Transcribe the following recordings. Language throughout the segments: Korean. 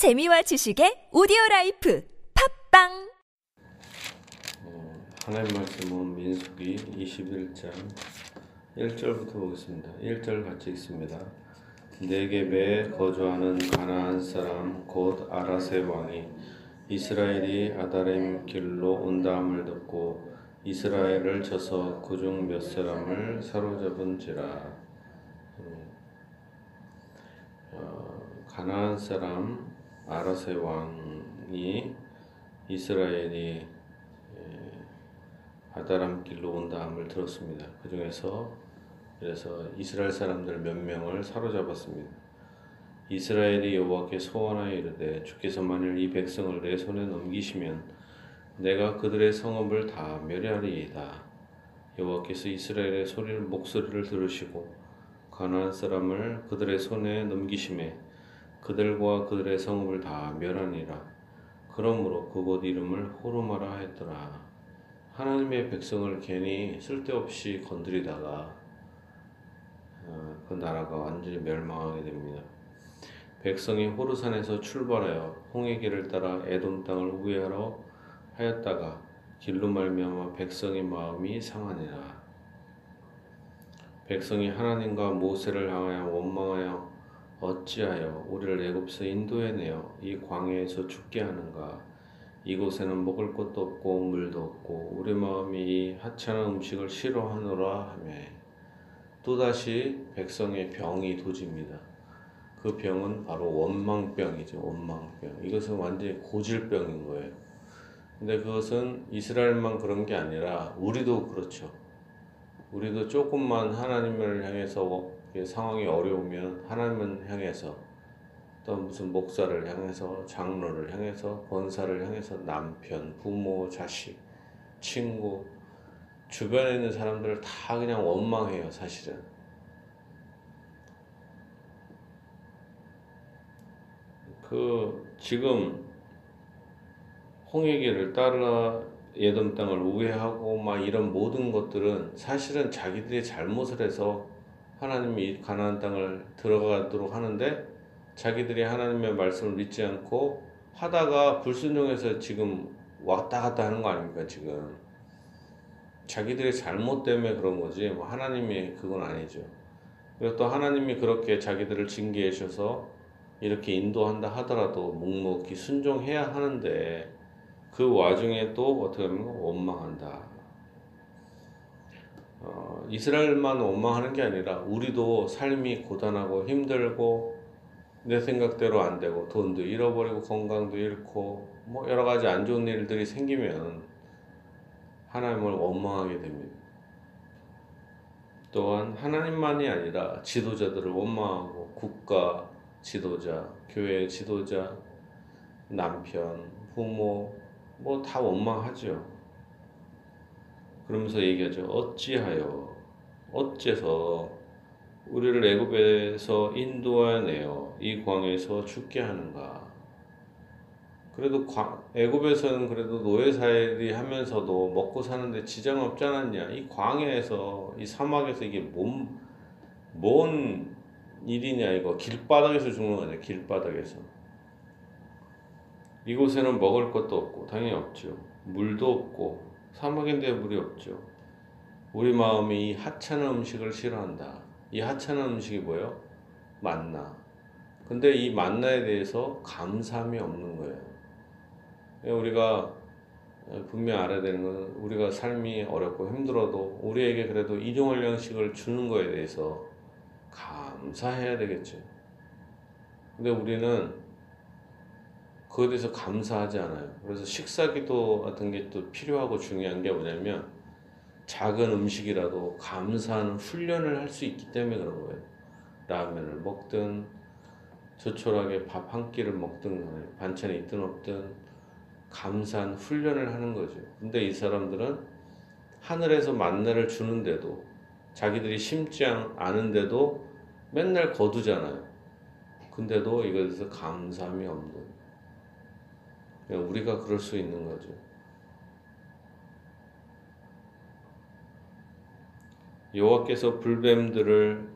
재미와 지식의 오디오 life 팟빵 어, 하나님 말씀은 민수기 21장 1절부터 보겠습니다. 1절 같이 읽습니다. 네겝에 거주하는 가나안 사람 곧 아랏의 왕이 이스라엘이 아다림 길로 온다함을 듣고 이스라엘을 쳐서 그중 몇 사람을 사로잡은지라 음, 어, 가나안 사람 아라세 왕이 이스라엘이 아다람 길로 온다함을 들었습니다. 그 중에서 그래서 이스라엘 사람들 몇 명을 사로잡았습니다. 이스라엘이 여호와께 소원하여 이르되 주께서 만일 이 백성을 내 손에 넘기시면 내가 그들의 성읍을 다 멸하리이다. 여호와께서 이스라엘의 소리를 목소리를 들으시고 가나안 사람을 그들의 손에 넘기심에 그들과 그들의 성읍을 다 멸하니라. 그러므로 그곳 이름을 호르마라 했더라. 하나님의 백성을 괜히 쓸데없이 건드리다가 어, 그 나라가 완전히 멸망하게 됩니다. 백성이 호르산에서 출발하여 홍해 길을 따라 에돔 땅을 우회하러 하였다가 길로 말미암아 백성의 마음이 상하니라. 백성이 하나님과 모세를 향하여 원망하여 어찌하여 우리를 애굽에서 인도해 내어 이 광야에서 죽게 하는가? 이곳에는 먹을 것도 없고 물도 없고 우리 마음이 이 하찮은 음식을 싫어하노라 하며 또다시 백성의 병이 도집니다. 그 병은 바로 원망병이죠. 원망병. 이것은 완전히 고질병인 거예요. 근데 그것은 이스라엘만 그런 게 아니라 우리도 그렇죠. 우리도 조금만 하나님을 향해서 상황이 어려우면 하나님을 향해서 또 무슨 목사를 향해서 장로를 향해서 권사를 향해서 남편, 부모, 자식, 친구 주변에 있는 사람들을 다 그냥 원망해요, 사실은. 그 지금 홍해길을 따라 예덤 땅을 우회하고 막 이런 모든 것들은 사실은 자기들이 잘못을 해서 하나님이 가나안 땅을 들어가도록 하는데 자기들이 하나님의 말씀을 믿지 않고 하다가 불순종해서 지금 왔다 갔다 하는 거 아닙니까 지금? 자기들의 잘못 때문에 그런 거지. 뭐 하나님이 그건 아니죠. 그리고 또 하나님이 그렇게 자기들을 징계해 주셔서 이렇게 인도한다 하더라도 묵묵히 순종해야 하는데 그 와중에 또 어떻게 하면 원망한다 어, 이스라엘만 원망하는 게 아니라 우리도 삶이 고단하고 힘들고 내 생각대로 안 되고 돈도 잃어버리고 건강도 잃고 뭐 여러 가지 안 좋은 일들이 생기면 하나님을 원망하게 됩니다. 또한 하나님만이 아니라 지도자들을 원망하고 국가 지도자, 교회 지도자, 남편, 부모 뭐 다 원망하죠. 그러면서 얘기하죠. 어찌하여 어째서 우리를 애굽에서 인도하내어 이 광에서 죽게 하는가? 그래도 애굽에서는 그래도 노예 살이 하면서도 먹고 사는데 지장 없지 않았냐? 이 광야에서 이 사막에서 이게 뭔, 뭔 일이냐 이거 길바닥에서 죽는 거냐 길바닥에서 이곳에는 먹을 것도 없고 당연히 없죠. 물도 없고 사막인데 물이 없죠. 우리 마음이 이 하찮은 음식을 싫어한다. 이 하찮은 음식이 뭐예요? 만나. 근데 이 만나에 대해서 감사함이 없는 거예요. 우리가 분명 알아야 되는 것은 우리가 삶이 어렵고 힘들어도 우리에게 그래도 일용할 양식을 주는 거에 대해서 감사해야 되겠죠. 근데 우리는 그에 대해서 감사하지 않아요. 그래서 식사기도 같은 게 또 필요하고 중요한 게 뭐냐면 작은 음식이라도 감사하는 훈련을 할 수 있기 때문에 그런 거예요. 라면을 먹든 조촐하게 밥 한 끼를 먹든 반찬이 있든 없든 감사한 훈련을 하는 거죠. 근데 이 사람들은 하늘에서 만나를 주는데도 자기들이 심지 않은데도 맨날 거두잖아요. 근데도 이것에 대해서 감사함이 없는. 우리가 그럴 수 있는 거죠. 여호와께서 불뱀들을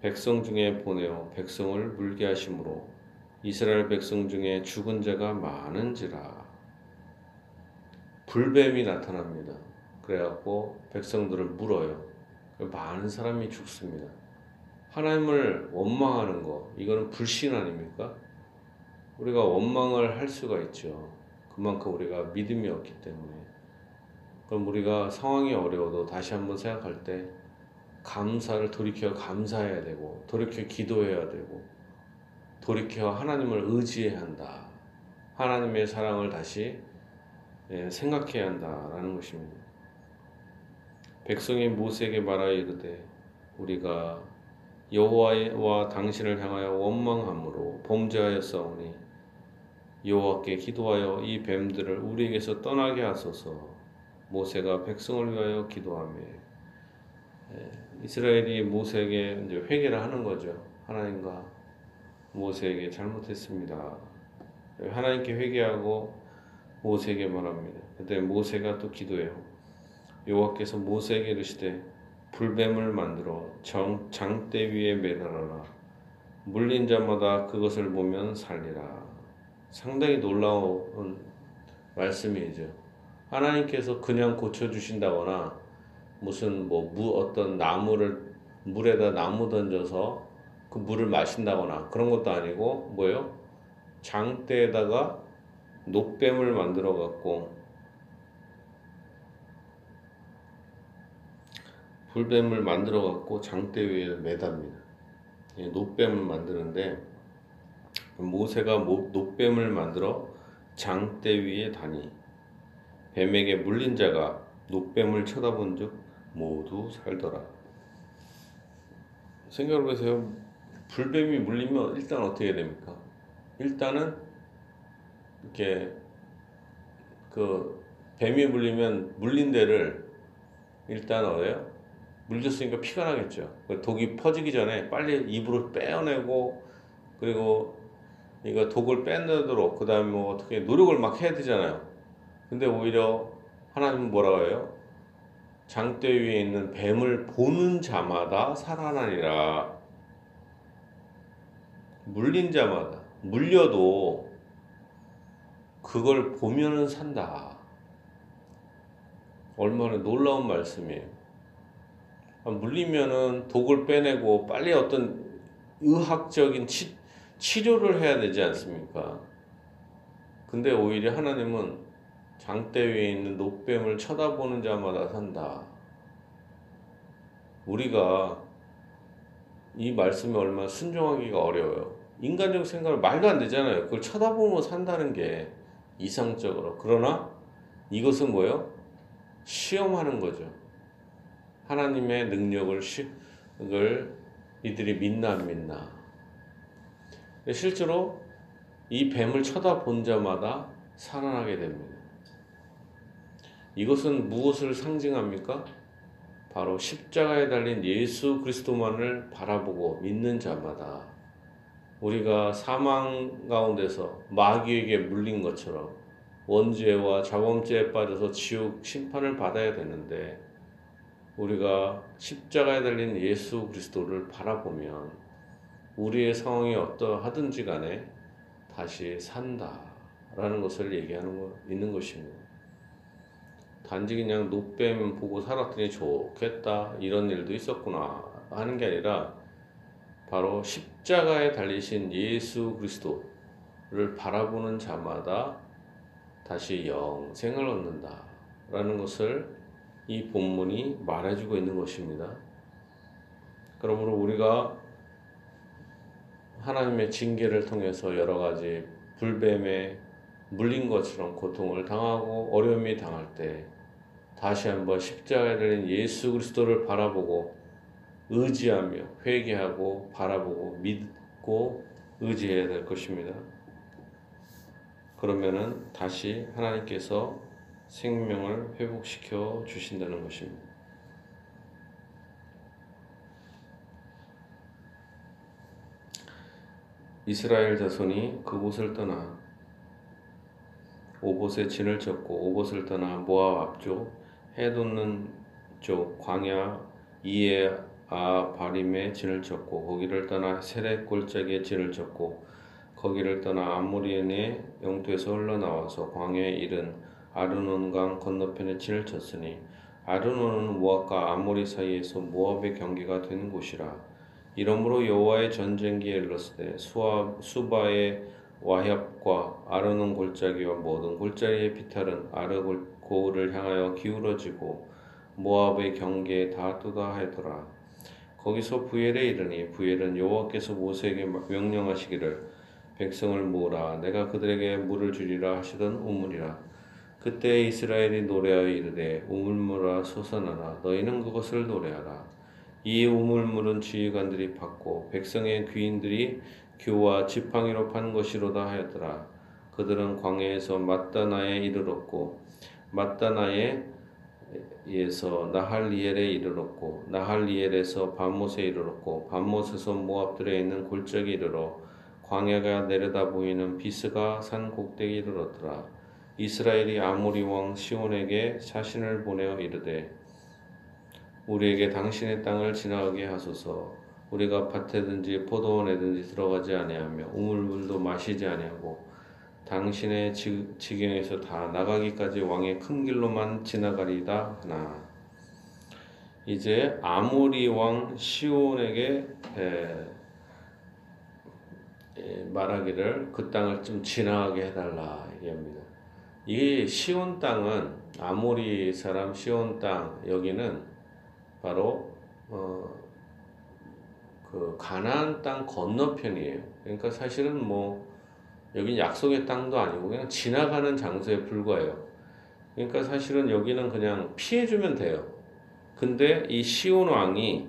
백성 중에 보내어 백성을 물게 하심으로 이스라엘 백성 중에 죽은 자가 많은지라 불뱀이 나타납니다. 그래갖고 백성들을 물어요. 많은 사람이 죽습니다. 하나님을 원망하는 거 이거는 불신 아닙니까? 우리가 원망을 할 수가 있죠. 그만큼 우리가 믿음이 없기 때문에. 그럼 우리가 상황이 어려워도 다시 한번 생각할 때 감사를 돌이켜 감사해야 되고 돌이켜 기도해야 되고 돌이켜 하나님을 의지해야 한다. 하나님의 사랑을 다시 예, 생각해야 한다라는 것입니다. 백성이 모세에게 말하여 이르되 우리가 여호와와 당신을 향하여 원망함으로 범죄하였사오니 여호와께 기도하여 이 뱀들을 우리에게서 떠나게 하소서. 모세가 백성을 위하여 기도하며 예, 이스라엘이 모세에게 이제 회개를 하는 거죠. 하나님과 모세에게 잘못했습니다. 하나님께 회개하고 모세에게 말합니다. 그때 모세가 또 기도해요. 여호와께서 모세에게 이르시되 불뱀을 만들어 정, 장대 위에 매달아라. 물린 자마다 그것을 보면 살리라. 상당히 놀라운 말씀이죠. 하나님께서 그냥 고쳐주신다거나 무슨 뭐 무, 어떤 나무를 물에다 나무 던져서 그 물을 마신다거나 그런 것도 아니고 뭐예요? 장대에다가 녹뱀을 만들어 갖고 불뱀을 만들어 갖고 장대 위에 매답니다. 녹뱀을 만드는데 모세가 녹뱀을 만들어 장대 위에 다니 뱀에게 물린 자가 녹뱀을 쳐다본즉 모두 살더라. 생각을 해보세요. 불뱀이 물리면 일단 어떻게 됩니까? 일단은 이렇게 그 뱀이 물리면 물린 데를 일단 어요 물렸으니까 피가 나겠죠. 그 독이 퍼지기 전에 빨리 입으로 빼어내고 그리고 이거 독을 빼내도록 그 다음에 뭐 어떻게 노력을 막 해야 되잖아요. 근데 오히려 하나님은 뭐라고 해요? 장대 위에 있는 뱀을 보는 자마다 살아나리라. 물린 자마다 물려도 그걸 보면은 산다. 얼마나 놀라운 말씀이에요. 아, 물리면은 독을 빼내고 빨리 어떤 의학적인 치, 치료를 해야 되지 않습니까? 근데 오히려 하나님은 장대 위에 있는 녹뱀을 쳐다보는 자마다 산다. 우리가 이 말씀에 얼마나 순종하기가 어려워요. 인간적 생각을 말도 안 되잖아요. 그걸 쳐다보면 산다는 게 이상적으로. 그러나 이것은 뭐예요? 시험하는 거죠. 하나님의 능력을 시, 을 이들이 믿나 안 믿나. 실제로 이 뱀을 쳐다본 자마다 살아나게 됩니다. 이것은 무엇을 상징합니까? 바로 십자가에 달린 예수 그리스도만을 바라보고 믿는 자마다 우리가 사망 가운데서 마귀에게 물린 것처럼 원죄와 자범죄에 빠져서 지옥 심판을 받아야 되는데 우리가 십자가에 달린 예수 그리스도를 바라보면 우리의 상황이 어떠하든지 간에 다시 산다라는 것을 얘기하는 거 있는 것입니다. 단지 그냥 노뱀 보고 살았더니 좋겠다 이런 일도 있었구나 하는 게 아니라 바로 십자가에 달리신 예수 그리스도를 바라보는 자마다 다시 영생을 얻는다라는 것을 이 본문이 말해주고 있는 것입니다. 그러므로 우리가 하나님의 징계를 통해서 여러 가지 불뱀에 물린 것처럼 고통을 당하고 어려움이 당할 때 다시 한번 십자가에 달린 예수 그리스도를 바라보고 의지하며 회개하고 바라보고 믿고 의지해야 될 것입니다. 그러면은 다시 하나님께서 생명을 회복시켜 주신다는 것입니다. 이스라엘 자손이 그곳을 떠나 오봇에 진을 쳤고 오봇을 떠나 모압 앞쪽 해 돋는 쪽 광야 이에 아 바림에 진을 쳤고 거기를 떠나 세례 골짜기에 진을 쳤고 거기를 떠나 아모리인의 영토에서 흘러나와서 광야에 이른 아르논강 건너편에 진을 쳤으니 아르논은 모압과 아모리 사이에서 모압의 경계가 되는 곳이라 이러므로 여호와의 전쟁기에 일렀을 수아, 수바의 와협과 아르논 골짜기와 모든 골짜기의 비탈은 아르고를 향하여 기울어지고 모압의 경계에 닿았도다 하더라. 거기서 부엘에 이르니 부엘은 여호와께서 모세에게 명령하시기를 백성을 모으라. 내가 그들에게 물을 주리라 하시던 우물이라. 그때 이스라엘이 노래하여 이르되 우물물아 솟아나라. 너희는 그것을 노래하라 이 우물물은 지휘관들이 받고 백성의 귀인들이 교와 지팡이로 판 것이로다 하였더라. 그들은 광야에서 마따나에 이르렀고 마따나에 에서 나할리엘에 이르렀고 나할리엘에서 밤못에 이르렀고 밤못에서 모압들에 있는 골짜기 이르러 광야가 내려다 보이는 비스가 산 꼭대기 이르렀더라. 이스라엘이 아모리 왕 시온에게 사신을 보내어 이르되 우리에게 당신의 땅을 지나가게 하소서 우리가 밭에든지 포도원에든지 들어가지 아니하며 우물물도 마시지 아니하고 당신의 지경에서 다 나가기까지 왕의 큰 길로만 지나가리다 하나 이제 아모리 왕 시온에게 말하기를 그 땅을 좀 지나가게 해달라 얘기합니다. 이 시온 땅은 아모리 사람 시온 땅 여기는 바로 어, 그 가나안 땅 건너편이에요. 그러니까 사실은 뭐 여긴 약속의 땅도 아니고 그냥 지나가는 장소에 불과해요. 그러니까 사실은 여기는 그냥 피해주면 돼요. 근데 이 시온 왕이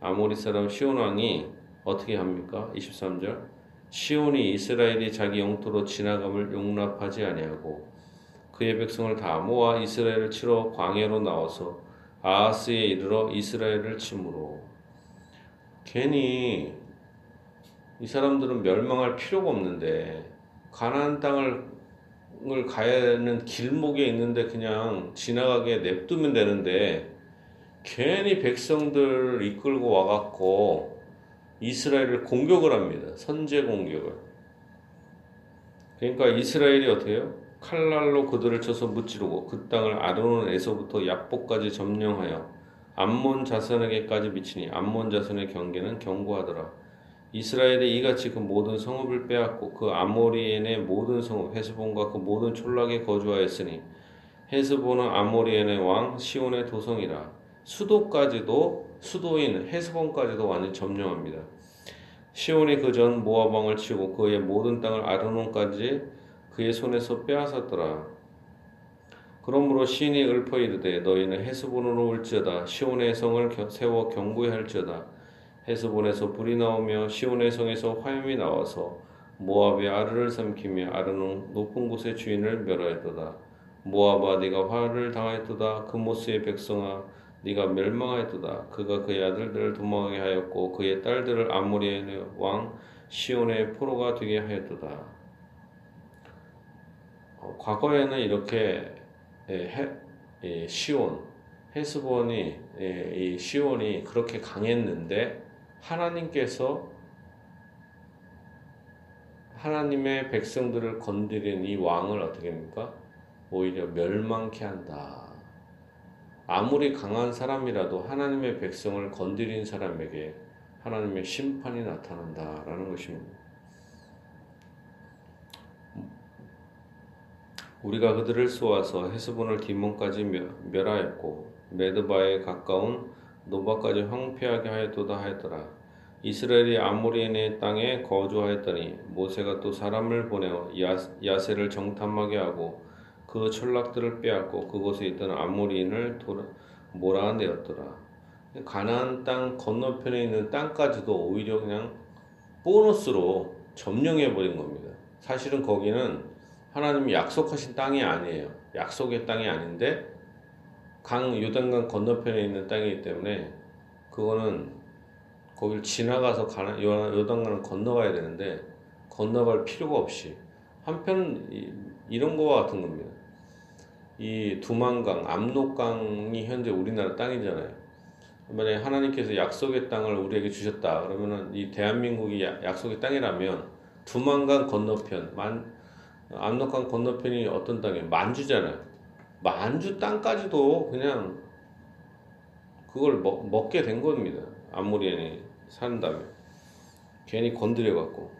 아모리 사람 시온 왕이 어떻게 합니까? 23절 시온이 이스라엘이 자기 영토로 지나감을 용납하지 아니하고 그의 백성을 다 모아 이스라엘을 치러 광야로 나와서 아하스에 이르러 이스라엘을 침으로 괜히 이 사람들은 멸망할 필요가 없는데 가나안 땅을 가야 하는 길목에 있는데 그냥 지나가게 냅두면 되는데 괜히 백성들 이끌고 와갖고 이스라엘을 공격을 합니다. 선제 공격을. 그러니까 이스라엘이 어떻게 해요? 칼날로 그들을 쳐서 무찌르고 그 땅을 아르논에서부터 야복까지 점령하여 암몬 자손에게까지 미치니 암몬 자손의 경계는 견고하더라. 이스라엘이 이같이 그 모든 성읍을 빼앗고 그 아모리엔의 모든 성읍 헤스본과 그 모든 촌락에 거주하였으니 헤스본은 아모리엔의 왕 시온의 도성이라 수도까지도 수도인 헤스본까지도 완전히 점령합니다. 시온이 그 전 모압 왕을 치고 그의 모든 땅을 아르논까지 그의 손에서 빼앗았더라. 그러므로 시인이 읊어 이르되 너희는 헤스본으로 올지어다. 시온의 성을 세워 경고해 할지어다. 헤스본에서 불이 나오며 시온의 성에서 화염이 나와서 모압의 아르를 삼키며 아르는 높은 곳의 주인을 멸하였도다. 모압아 네가 화를 당하였도다. 그모스의 백성아 네가 멸망하였도다. 그가 그의 아들들을 도망하게 하였고 그의 딸들을 아모리의 왕 시온의 포로가 되게 하였도다 어, 과거에는 이렇게 해, 예, 시온 헤스본이 예, 이 시온이 그렇게 강했는데 하나님께서 하나님의 백성들을 건드린 이 왕을 어떻게 합니까? 오히려 멸망케 한다. 아무리 강한 사람이라도 하나님의 백성을 건드린 사람에게 하나님의 심판이 나타난다라는 것입니다. 우리가 그들을 쏘아서 헤스본을 디몬까지 멸하였고 메드바에 가까운 노바까지 황폐하게 하였도다 하였더라. 이스라엘이 아모리인의 땅에 거주하였더니 모세가 또 사람을 보내어 야세를 정탐하게 하고 그 철락들을 빼앗고 그곳에 있던 아모리인을 몰아내었더라. 가나안 땅 건너편에 있는 땅까지도 오히려 그냥 보너스로 점령해 버린 겁니다. 사실은 거기는 하나님이 약속하신 땅이 아니에요. 약속의 땅이 아닌데 강 요단강 건너편에 있는 땅이기 때문에 그거는 거기를 지나가서 가나, 요단강을 건너가야 되는데 건너갈 필요가 없이 한편 이런 거와 같은 겁니다. 이 두만강, 압록강이 현재 우리나라 땅이잖아요. 만약에 하나님께서 약속의 땅을 우리에게 주셨다 그러면은 이 대한민국이 약속의 땅이라면 두만강 건너편 만 압록강 건너편이 어떤 땅이에요? 만주잖아요. 만주 땅까지도 그냥 그걸 먹, 먹게 된 겁니다. 아모리안이 산다면 괜히 건드려 갖고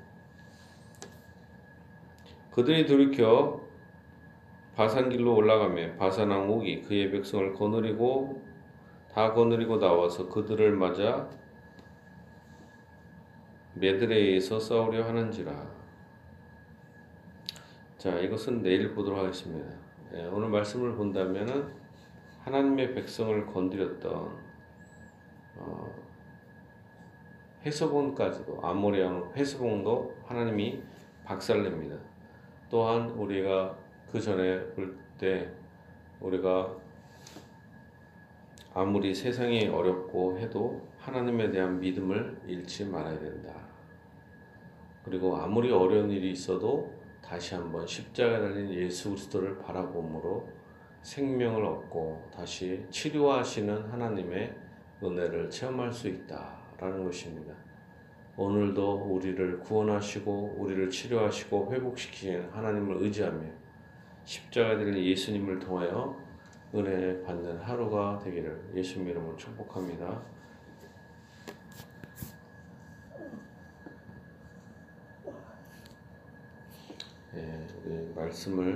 그들이 돌이켜 바산길로 올라가며 바산왕 옥이 그의 백성을 거느리고 다 거느리고 나와서 그들을 맞아 메드레에서 싸우려 하는지라. 자, 이것은 내일 보도록 하겠습니다. 예, 오늘 말씀을 본다면은 하나님의 백성을 건드렸던 어, 헤스본까지도 아모리아 헤스본도 하나님이 박살냅니다. 또한 우리가 그 전에 볼 때 우리가 아무리 세상이 어렵고 해도 하나님에 대한 믿음을 잃지 말아야 된다. 그리고 아무리 어려운 일이 있어도 다시 한번 십자가에 달린 예수 그리스도를 바라봄으로 생명을 얻고 다시 치료하시는 하나님의 은혜를 체험할 수 있다라는 것입니다. 오늘도 우리를 구원하시고 우리를 치료하시고 회복시키는 하나님을 의지하며 십자가에 달린 예수님을 통하여 은혜 받는 하루가 되기를 예수님 이름으로 축복합니다. 예, 우리 말씀을